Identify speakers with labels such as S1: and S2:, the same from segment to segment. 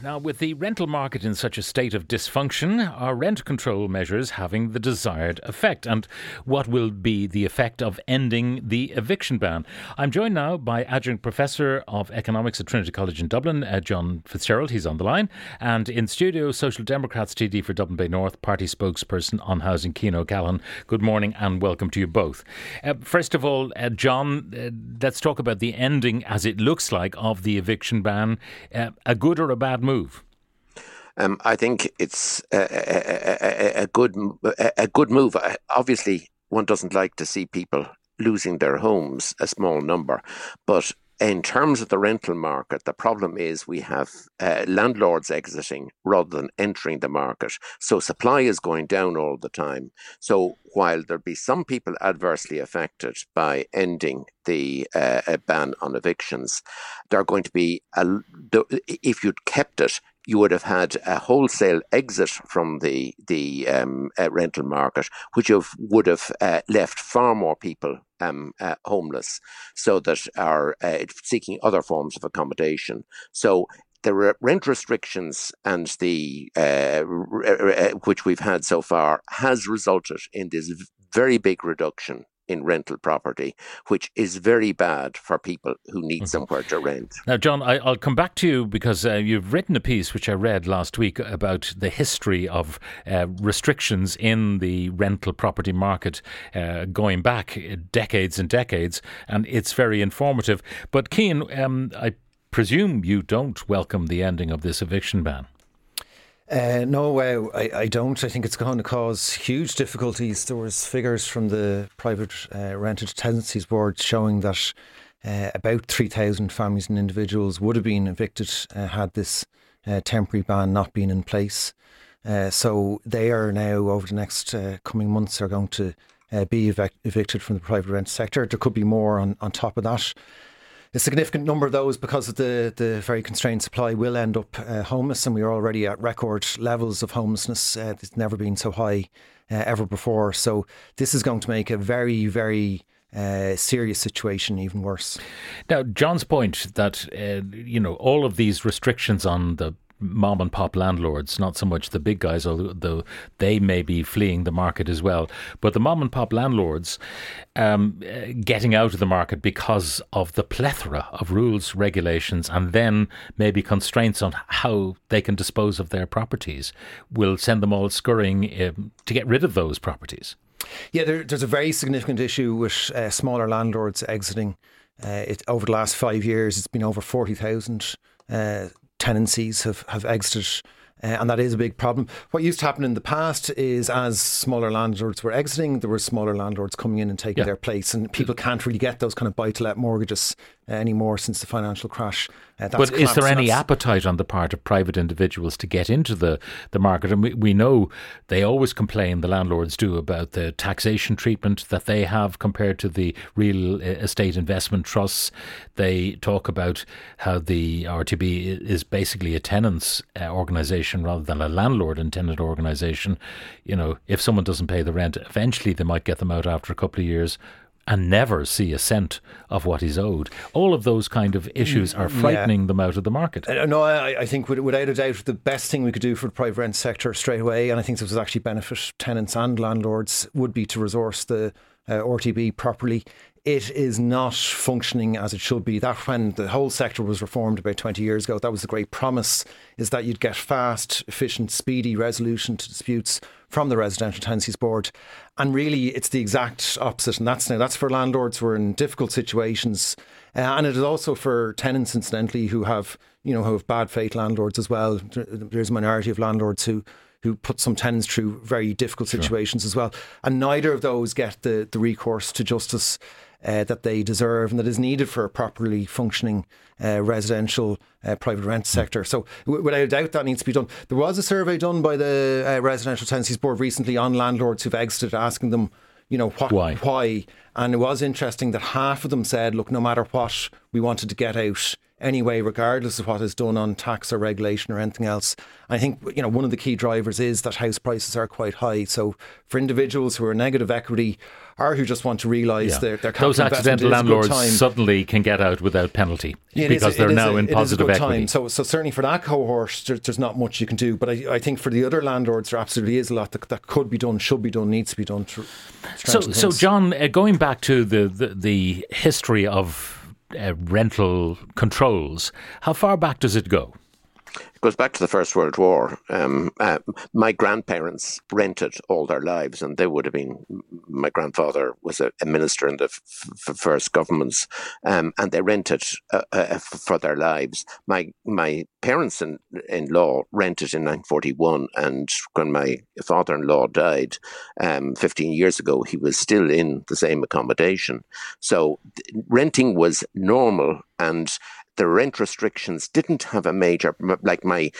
S1: Now, with the rental market in such a state of dysfunction, are rent control measures having the desired effect? And what will be the effect of ending the eviction ban? I'm joined now by Adjunct Professor of Economics at Trinity College in Dublin, uh, John Fitzgerald. He's on the line. And in studio, Social Democrats TD for Dublin Bay North, party spokesperson on housing, Cian O'Callaghan. Good morning and welcome to you both. Uh, first of all, uh, John, uh, let's talk about the ending, as it looks like, of the eviction ban. Uh, a good or a bad move?
S2: Um, I think it's a, a, a, a good a, good move. Obviously, one doesn't like to see people losing their homes, a small number, but in terms of the rental market, the problem is we have uh, landlords exiting rather than entering the market. So supply is going down all the time. So while there'll be some people adversely affected by ending the uh, uh, ban on evictions, there are going to be a, if you'd kept it, you would have had a wholesale exit from the the um, uh, rental market, which have, would have uh, left far more people um, uh, homeless, so that are uh, seeking other forms of accommodation. So the rent restrictions and the uh, uh, which we've had so far has resulted in this very big reduction in rental property, which is very bad for people who need somewhere to rent.
S1: Now, John, I, I'll come back to you because uh, you've written a piece which I read last week about the history of uh, restrictions in the rental property market uh, going back decades and decades, and it's very informative. But, Cian, um, I presume you don't welcome the ending of this eviction ban.
S3: Uh, no, uh, I, I don't. I think it's going to cause huge difficulties. There was figures from the private uh, rented tenancies board showing that uh, about 3,000 families and individuals would have been evicted uh, had this uh, temporary ban not been in place. Uh, so they are now, over the next coming months, are going to be evic- evicted from the private rent sector. There could be more on, on top of that a significant number of those, because of the, the very constrained supply, will end up uh, homeless, and we are already at record levels of homelessness. Uh, it's never been so high uh, ever before. So this is going to make a very, very uh, serious situation even worse.
S1: Now, John's point that, uh, you know, all of these restrictions on the mom and pop landlords, not so much the big guys, although they may be fleeing the market as well, but the mom and pop landlords um, uh, getting out of the market because of the plethora of rules, regulations, and then maybe constraints on how they can dispose of their properties will send them all scurrying um, to get rid of those properties.
S3: Yeah, there, there's a very significant issue with uh, smaller landlords exiting. Uh, it, over the last five years, it's been over 40,000 uh, tenancies have, have exited. Uh, and that is a big problem. What used to happen in the past is as smaller landlords were exiting, there were smaller landlords coming in and taking
S1: Yeah.
S3: their place. And people can't really get those kind of buy to let mortgages anymore since the financial crash. Uh,
S1: But is there any appetite on the part of private individuals to get into the, the market? And we, we know they always complain, the landlords do, about the taxation treatment that they have compared to the real uh, estate investment trusts. They talk about how the RTB is basically a tenants uh, organisation rather than a landlord and tenant organisation. You know, if someone doesn't pay the rent, eventually they might get them out after a couple of years. And never see a cent of what is owed. All of those kind of issues are frightening them out of the market.
S3: Uh, No, I, I think without a doubt, the best thing we could do for the private rent sector straight away, and I think this would actually benefit tenants and landlords, would be to resource the uh, RTB properly. It is not functioning as it should be. That when the whole sector was reformed about 20 years ago, that was the great promise, is that you'd get fast, efficient, speedy resolution to disputes from the Residential Tenancies Board. And really, it's the exact opposite. And that's now that's for landlords who are in difficult situations, uh, and it is also for tenants, incidentally, who have you know who have bad faith landlords as well. There's a minority of landlords who who put some tenants through very difficult situations as well, and neither of those get the the recourse to justice. Uh, that they deserve and that is needed for a properly functioning uh, residential uh, private rent sector. So, w- without a doubt, that needs to be done. There was a survey done by the uh, Residential Tenancies Board recently on landlords who've exited, asking them, you know, what,
S1: Why?
S3: why. And it was interesting that half of them said, look, no matter what, we wanted to get out anyway, regardless of what is done on tax or regulation or anything else. I think you know one of the key drivers is that house prices are quite high. So for individuals who are negative equity or who just want to realise
S1: Yeah.
S3: their, their
S1: Those accidental
S3: investment is a
S1: landlords
S3: time.
S1: suddenly can get out without penalty
S3: is-
S1: because they're now
S3: a-
S1: in
S3: it is a
S1: positive equity.
S3: Time. So, so certainly for that cohort, there, there's not much you can do. But I, I think for the other landlords, there absolutely is a lot that, that could be done, should be done, needs to be done. To
S1: So, so. John, uh, going back to the the, the history of uh, rental controls, how far back does it go?
S2: It goes back to the First World War. Um, uh, my grandparents rented all their lives, and they would have been. My grandfather was a, a minister in the f- f- first governments, um, and they rented uh, uh, for their lives. My my parents in, in law rented in 1941, and when my father-in-law died um, 15 years ago, he was still in the same accommodation. So renting was normal, and the rent restrictions didn't have a major like my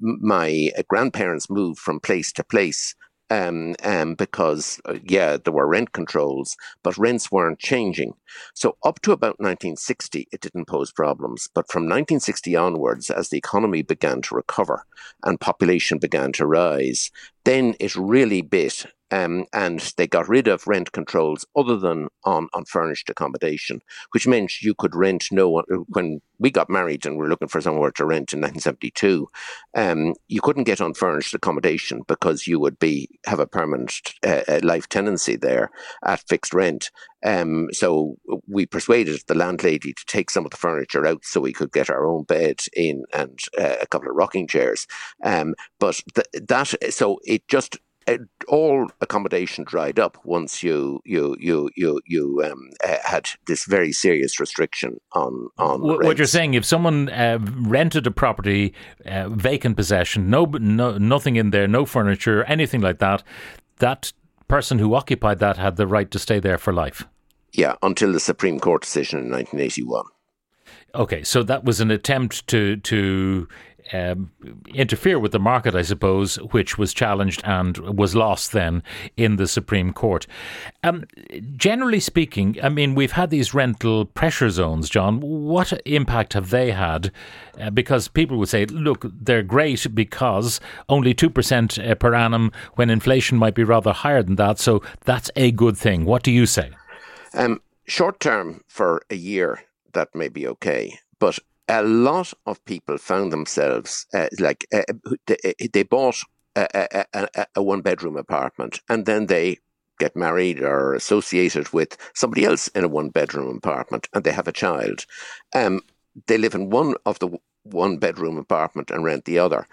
S2: my grandparents moved from place to place um, um, because uh, yeah there were rent controls but rents weren't changing. So up to about 1960 it didn't pose problems. But from 1960 onwards as the economy began to recover and population began to rise then it really bit um, and they got rid of rent controls other than on, on furnished accommodation, which meant you could rent no one. When we got married and we were looking for somewhere to rent in 1972, um, you couldn't get unfurnished accommodation because you would be have a permanent uh, uh, life tenancy there at fixed rent. Um, so we persuaded the landlady to take some of the furniture out so we could get our own bed in and uh, a couple of rocking chairs. Um, but th- that so it just uh, all accommodation dried up once you you you you you um, had this very serious restriction on on.
S1: Wh- What you're saying, if someone uh, rented a property, uh, vacant possession, no, no, nothing in there, no furniture, anything like that, that person who occupied that had the right to stay there for life.
S2: Yeah, until the Supreme Court decision in 1981.
S1: Okay, so that was an attempt to to um, interfere with the market, I suppose, which was challenged and was lost then in the Supreme Court. Um, generally speaking, I mean, we've had these rental pressure zones, John. What impact have they had? Uh, because people would say, look, they're great because only 2% per annum when inflation might be rather higher than that. So that's a good thing. What do you say?
S2: Um, short term, for a year, that may be okay, but a lot of people found themselves uh, like uh, they, they bought a, a, a, a one bedroom apartment and then they get married or associated with somebody else in a one bedroom apartment and they have a child. Um, they live in one of the one bedroom apartment and rent the other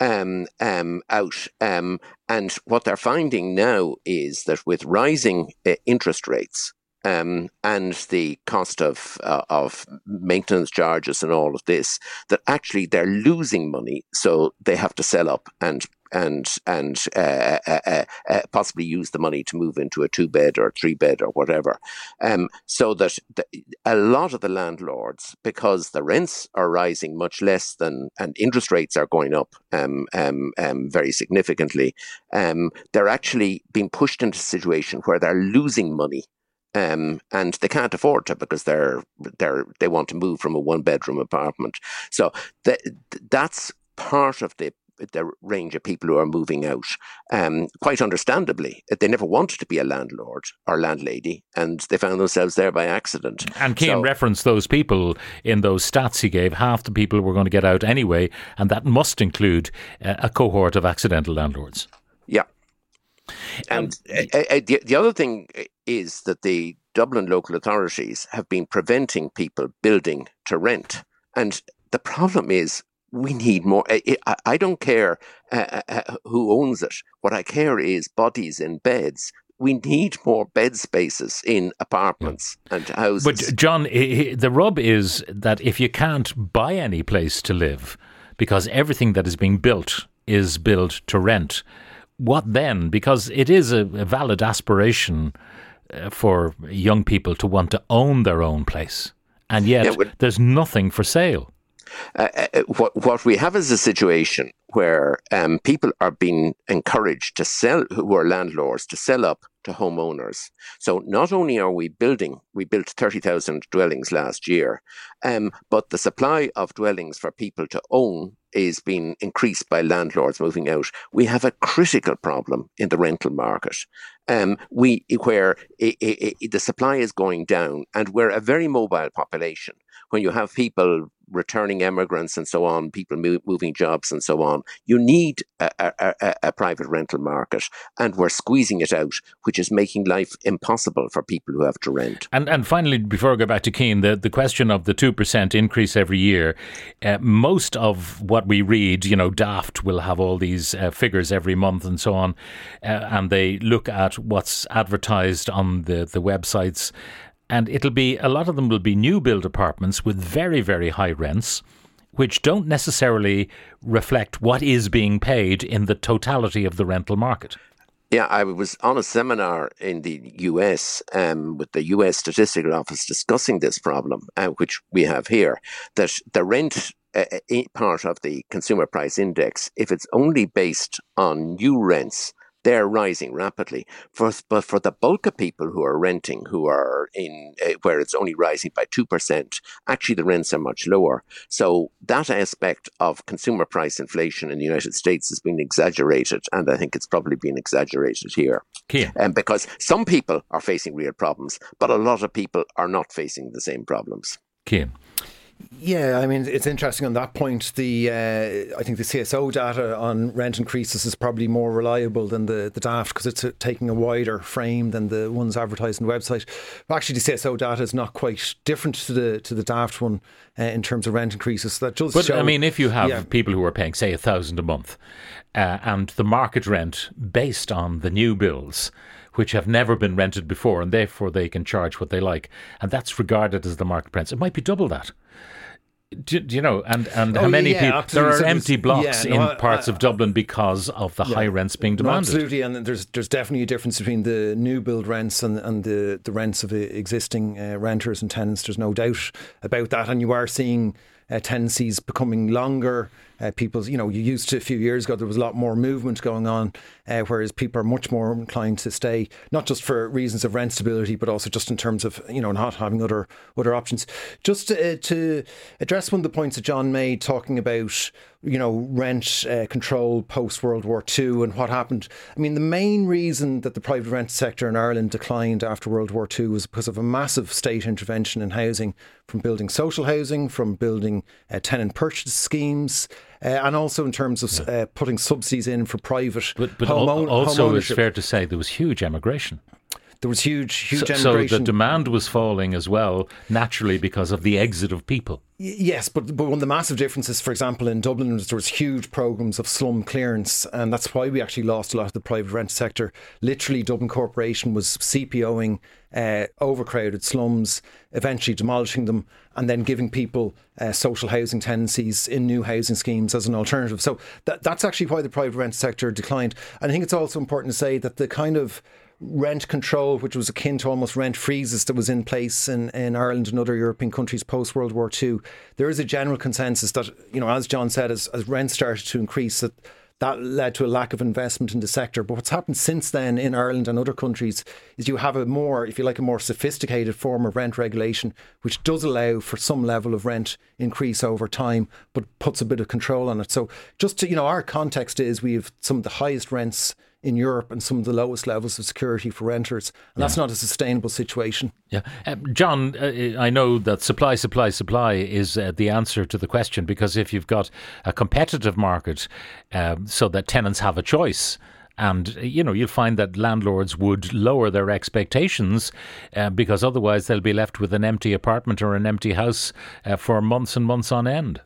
S2: um, um, out. Um, and what they're finding now is that with rising uh, interest rates, um, and the cost of uh, of maintenance charges and all of this, that actually they're losing money, so they have to sell up and and and uh, uh, uh, possibly use the money to move into a two bed or three bed or whatever. Um, so that the, a lot of the landlords, because the rents are rising much less than and interest rates are going up um, um, um, very significantly, um, they're actually being pushed into a situation where they're losing money um, and they can't afford to because they're they're they want to move from a one bedroom apartment. So th- that's part of the the range of people who are moving out. Um, quite understandably, they never wanted to be a landlord or landlady, and they found themselves there by accident.
S1: And Cian
S2: So-
S1: referenced those people in those stats he gave. Half the people were going to get out anyway, and that must include uh, a cohort of accidental landlords.
S2: Yeah. And uh, uh, the, the other thing is that the Dublin local authorities have been preventing people building to rent. And the problem is we need more. I, I- I don't care uh, uh, who owns it. What I care is bodies in beds. We need more bed spaces in apartments and houses.
S1: But John, the rub is that if you can't buy any place to live because everything that is being built is built to rent, what then? Because it is a, a valid aspiration uh, for young people to want to own their own place, and yet
S2: Yeah, but-
S1: there's nothing for sale.
S2: uh, uh, what what we have is a situation where um, people are being encouraged to sell, who are landlords, to sell up to homeowners. So not only are we building, we built thirty thousand dwellings last year, um, but the supply of dwellings for people to own is being increased by landlords moving out. We have a critical problem in the rental market. Um, we where it, it, it, the supply is going down, and we're a very mobile population. When you have people returning immigrants and so on, people moving jobs and so on. You need a, a, a, a, private rental market, and we're squeezing it out, which is making life impossible for people who have to rent.
S1: And and finally, before I go back to Cian, the, the question of the two percent increase every year, uh, most of what we read, you know, Daft will have all these uh, figures every month and so on, uh, and they look at what's advertised on the the websites and it'll be a lot of them will be new build apartments with very, very high rents, which don't necessarily reflect what is being paid in the totality of the rental market.
S2: Yeah, I was on a seminar in the US um, with the US Statistical Office discussing this problem, uh, which we have here, that the rent uh, uh part of the consumer price index, if it's only based on new rents, they're rising rapidly. For, but for the bulk of people who are renting, who are in uh, where it's only rising by 2%, actually the rents are much lower. So that aspect of consumer price inflation in the United States has been exaggerated. And I think it's probably been exaggerated here.
S1: Yeah.
S2: Um, because some people are facing real problems, but a lot of people are not facing the same problems.
S1: Cian.
S3: Yeah, I mean it's interesting on that point. The uh, I think the CSO data on rent increases is probably more reliable than the the Daft because it's a, taking a wider frame than the ones advertised on the website. But actually, the CSO data is not quite different to the to the Daft one uh, in terms of rent increases. So that does
S1: but
S3: show,
S1: I mean, if you have
S3: yeah.
S1: people who are paying say a thousand a month, uh, and the market rent based on the new builds which have never been rented before, and therefore they can charge what they like, and that's regarded as the market rent. It might be double that. Do, do, you know, and, and
S3: oh,
S1: how many
S3: yeah,
S1: people? There are so empty blocks
S3: yeah, no,
S1: in parts of Dublin because of the yeah, high rents being demanded.
S3: No, absolutely, and there's there's definitely a difference between the new build rents and and the the rents of existing uh, renters and tenants. There's no doubt about that, and you are seeing uh, tenancies becoming longer. Uh, people's, you know, you used to a few years ago, there was a lot more movement going on, uh, whereas people are much more inclined to stay, not just for reasons of rent stability, but also just in terms of, you know, not having other other options. Just uh, to address one of the points that John made, talking about, you know, rent uh, control post World War II and what happened. I mean, the main reason that the private rent sector in Ireland declined after World War II was because of a massive state intervention in housing, from building social housing, from building uh, tenant purchase schemes. Uh, and also in terms of uh, putting subsidies in for private
S1: but, but
S3: home,
S1: al- also it's fair to say there was huge emigration
S3: there was huge, huge
S1: so,
S3: emigration.
S1: So the demand was falling as well, naturally because of the exit of people.
S3: Yes, but but one of the massive differences, for example, in Dublin, was there was huge programs of slum clearance, and that's why we actually lost a lot of the private rent sector. Literally, Dublin Corporation was CPOing uh, overcrowded slums, eventually demolishing them, and then giving people uh, social housing tenancies in new housing schemes as an alternative. So that, that's actually why the private rent sector declined. And I think it's also important to say that the kind of rent control, which was akin to almost rent freezes that was in place in, in Ireland and other European countries post World War II, there is a general consensus that, you know, as John said, as, as rent started to increase, that that led to a lack of investment in the sector. But what's happened since then in Ireland and other countries is you have a more, if you like, a more sophisticated form of rent regulation, which does allow for some level of rent increase over time, but puts a bit of control on it. So just to, you know, our context is we have some of the highest rents in Europe and some of the lowest levels of security for renters. And yeah. that's not a sustainable situation.
S1: Yeah. Uh, John, uh, I know that supply, supply, supply is uh, the answer to the question because if you've got a competitive market um, so that tenants have a choice, and you know you'll find that landlords would lower their expectations uh, because otherwise they'll be left with an empty apartment or an empty house uh, for months and months on end.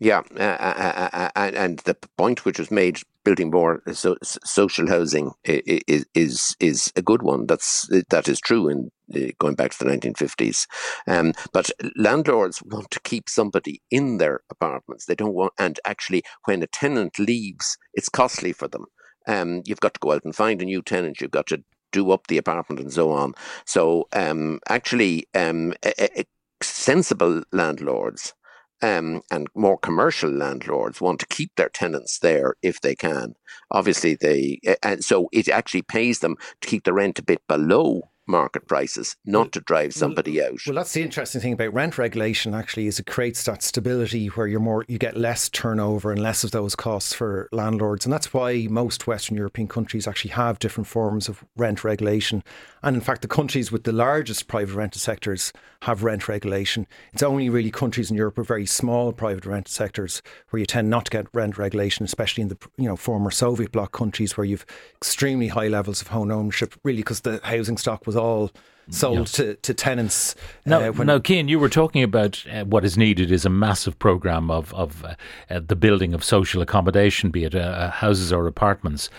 S2: Yeah, uh, uh, uh, uh and the point which was made, building more so, social housing is is is a good one. That's that is true in going back to the 1950s. Um, but landlords want to keep somebody in their apartments. They don't want, and actually, when a tenant leaves, it's costly for them. Um, you've got to go out and find a new tenant. You've got to do up the apartment and so on. So um, actually, um, a, a sensible landlords um, and more commercial landlords want to keep their tenants there if they can. Obviously, they and so it actually pays them to keep the rent a bit below market prices, not to drive somebody out.
S3: Well, that's the interesting thing about rent regulation. Actually, is it creates that stability where you're more, you get less turnover and less of those costs for landlords, and that's why most Western European countries actually have different forms of rent regulation. And in fact, the countries with the largest private rented sectors have rent regulation. It's only really countries in Europe with very small private rented sectors where you tend not to get rent regulation, especially in the you know former Soviet bloc countries where you've extremely high levels of home ownership, really because the housing stock was all sold to, to tenants.
S1: Now,
S3: uh,
S1: now, Cian, you were talking about uh, what is needed is a massive program of of uh, uh, the building of social accommodation, be it uh, uh, houses or apartments.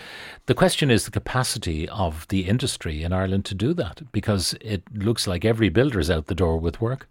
S1: The question is the capacity of the industry in Ireland to do that, because it looks like every builder is out the door with work.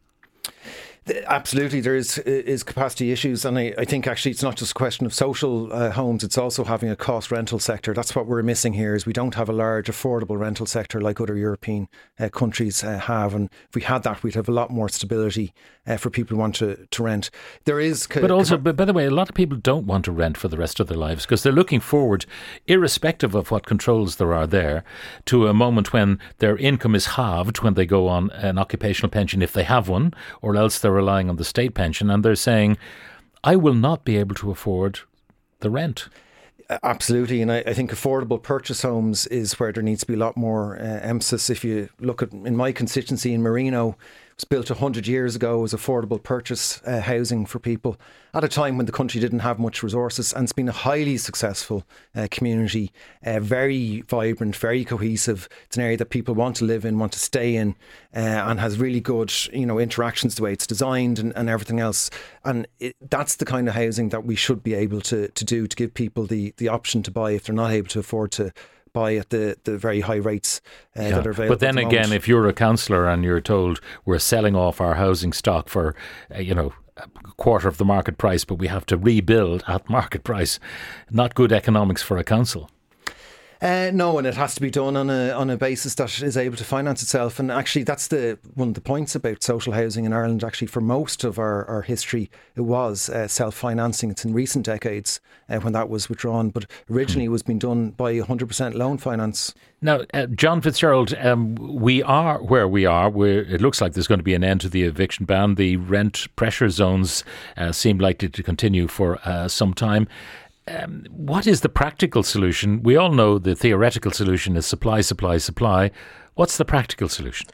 S3: Absolutely, there is is capacity issues, and I, I think actually it's not just a question of social uh, homes; it's also having a cost rental sector. That's what we're missing here. Is we don't have a large affordable rental sector like other European uh, countries uh, have, and if we had that, we'd have a lot more stability uh, for people who want to, to rent. There is, ca-
S1: But also, but by the way, a lot of people don't want to rent for the rest of their lives because they're looking forward, irrespective of what controls there are there, to a moment when their income is halved when they go on an occupational pension if they have one, or else they're relying on the state pension, and they're saying, "I will not be able to afford the rent."
S3: Absolutely, and I, I think affordable purchase homes is where there needs to be a lot more uh, emphasis. If you look at in my constituency in Marino, was built hundred years ago as affordable purchase uh, housing for people at a time when the country didn't have much resources, and it's been a highly successful uh, community, uh, very vibrant, very cohesive. It's an area that people want to live in, want to stay in, uh, and has really good you know interactions the way it's designed and, and everything else. And it, that's the kind of housing that we should be able to to do to give people the the option to buy if they're not able to afford to buy at the, the very high rates uh, that are available.
S1: But then
S3: the
S1: again,
S3: moment.
S1: if you're a councillor and you're told we're selling off our housing stock for, uh, you know, a quarter of the market price, but we have to rebuild at market price, not good economics for a council.
S3: Uh, no, and it has to be done on a on a basis that is able to finance itself. And actually, that's the one of the points about social housing in Ireland. Actually, for most of our, our history, it was uh, self financing. It's in recent decades uh, when that was withdrawn, but originally it was being done by 100% loan finance.
S1: Now, uh, John Fitzgerald, um, we are where we are. Where it looks like there's going to be an end to the eviction ban. The rent pressure zones uh, seem likely to continue for uh, some time. Um, what is the practical solution? We all know the theoretical solution is supply, supply, supply. What's the practical solution?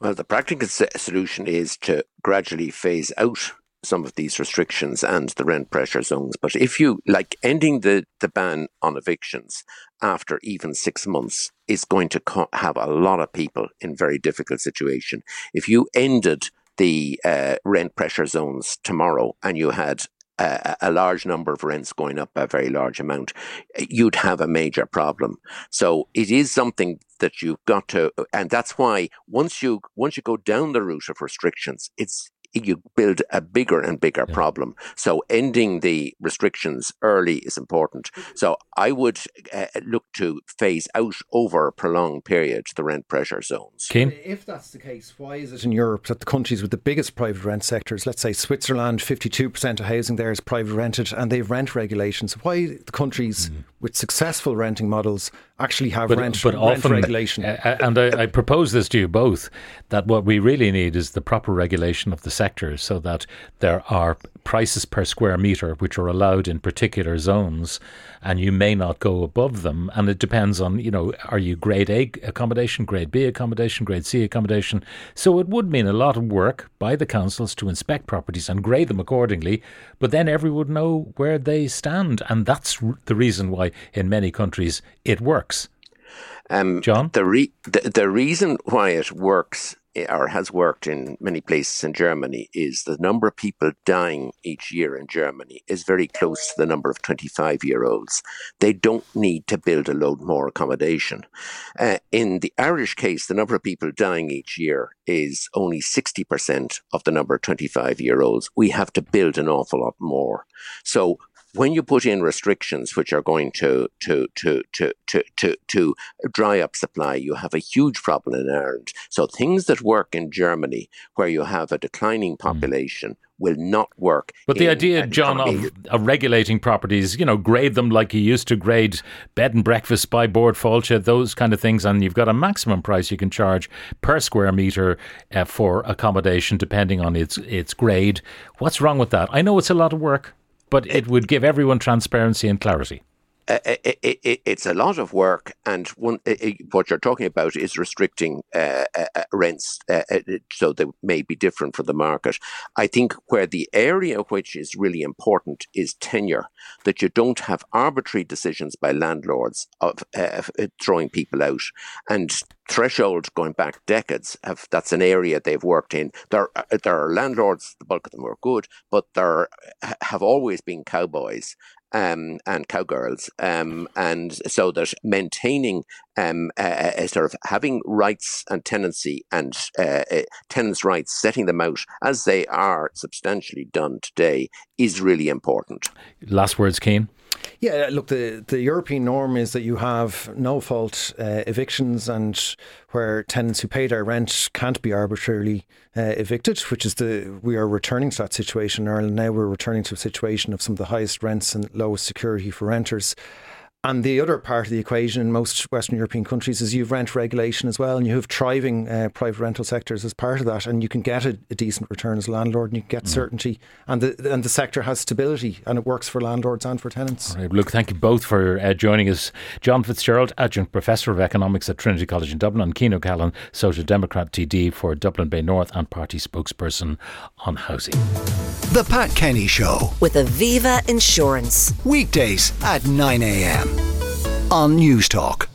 S2: Well, the practical solution is to gradually phase out some of these restrictions and the rent pressure zones. But if you like ending the, the ban on evictions after even six months is going to co- have a lot of people in very difficult situation. If you ended the uh, rent pressure zones tomorrow and you had a, a large number of rents going up a very large amount, you'd have a major problem. So it is something that you've got to, and that's why once you once you go down the route of restrictions, it's you build a bigger and bigger
S1: Yeah.
S2: problem. So ending the restrictions early is important. So I would uh, look to phase out over a prolonged period the rent pressure zones.
S1: Cian?
S3: If that's the case, why is it in Europe that the countries with the biggest private rent sectors, let's say Switzerland, 52% of housing there is private rented and they have rent regulations? Why the countries with successful renting models actually have rent, rent regulation?
S1: uh, and I, I propose this to you both that what we really need is the proper regulation of the sector so that there are prices per square meter which are allowed in particular zones and you may not go above them and it depends on you know are you grade A accommodation grade B accommodation grade C accommodation so it would mean a lot of work by the councils to inspect properties and grade them accordingly but then everyone would know where they stand and that's r- the reason why in many countries it works
S2: Um,
S1: John?
S2: the, re- the the reason why it works or has worked in many places in Germany is the number of people dying each year in Germany is very close to the number of 25 year olds. They don't need to build a load more accommodation. Uh, in the Irish case, the number of people dying each year is only 60% of the number of 25 year olds. We have to build an awful lot more. So when you put in restrictions which are going to to to to to to, to dry up supply, you have a huge problem in Ireland. So things that work in Germany, where you have a declining hmm. population, will not work.
S1: But the idea, John, of, of, regulating properties, you know, grade them like you used to grade bed and breakfast by Bord Fáilte, those kind of things, and you've got a maximum price you can charge per square metre uh, for accommodation depending on its its grade. What's wrong with that? I know it's a lot of work, but it would give everyone transparency and clarity.
S2: Uh, it, it, it's a lot of work, and one, what you're talking about is restricting uh, uh, uh rents, uh, uh, so they may be different for the market. I think where the area which is really important is tenure, that you don't have arbitrary decisions by landlords of throwing people out, and threshold going back decades have that's an area they've worked in there there are landlords the bulk of them are good but there have always been cowboys um, and cowgirls, um, and so that maintaining um, uh, sort of having rights and tenancy and uh, uh, tenants' rights, setting them out as they are substantially done today, is really important.
S1: Last words, Cian.
S3: Yeah, look, the, the European norm is that you have no fault uh, evictions and where tenants who pay their rent can't be arbitrarily uh, evicted, which is the, we are returning to that situation in Ireland now. We're returning to a situation of some of the highest rents and lowest security for renters. And the other part of the equation in most Western European countries is you have rent regulation as well, and you have thriving uh, private rental sectors as part of that, and you can get a, a decent return as a landlord, and you can get mm. certainty, and the and the sector has stability, and it works for landlords and for tenants.
S1: All right, look, thank you both for uh, joining us, John Fitzgerald, adjunct professor of economics at Trinity College in Dublin, and Cian O'Callaghan, Social Democrat TD for Dublin Bay North and party spokesperson on housing.
S4: The Pat Kenny Show
S5: with Aviva Insurance
S4: weekdays at nine a.m on Newstalk.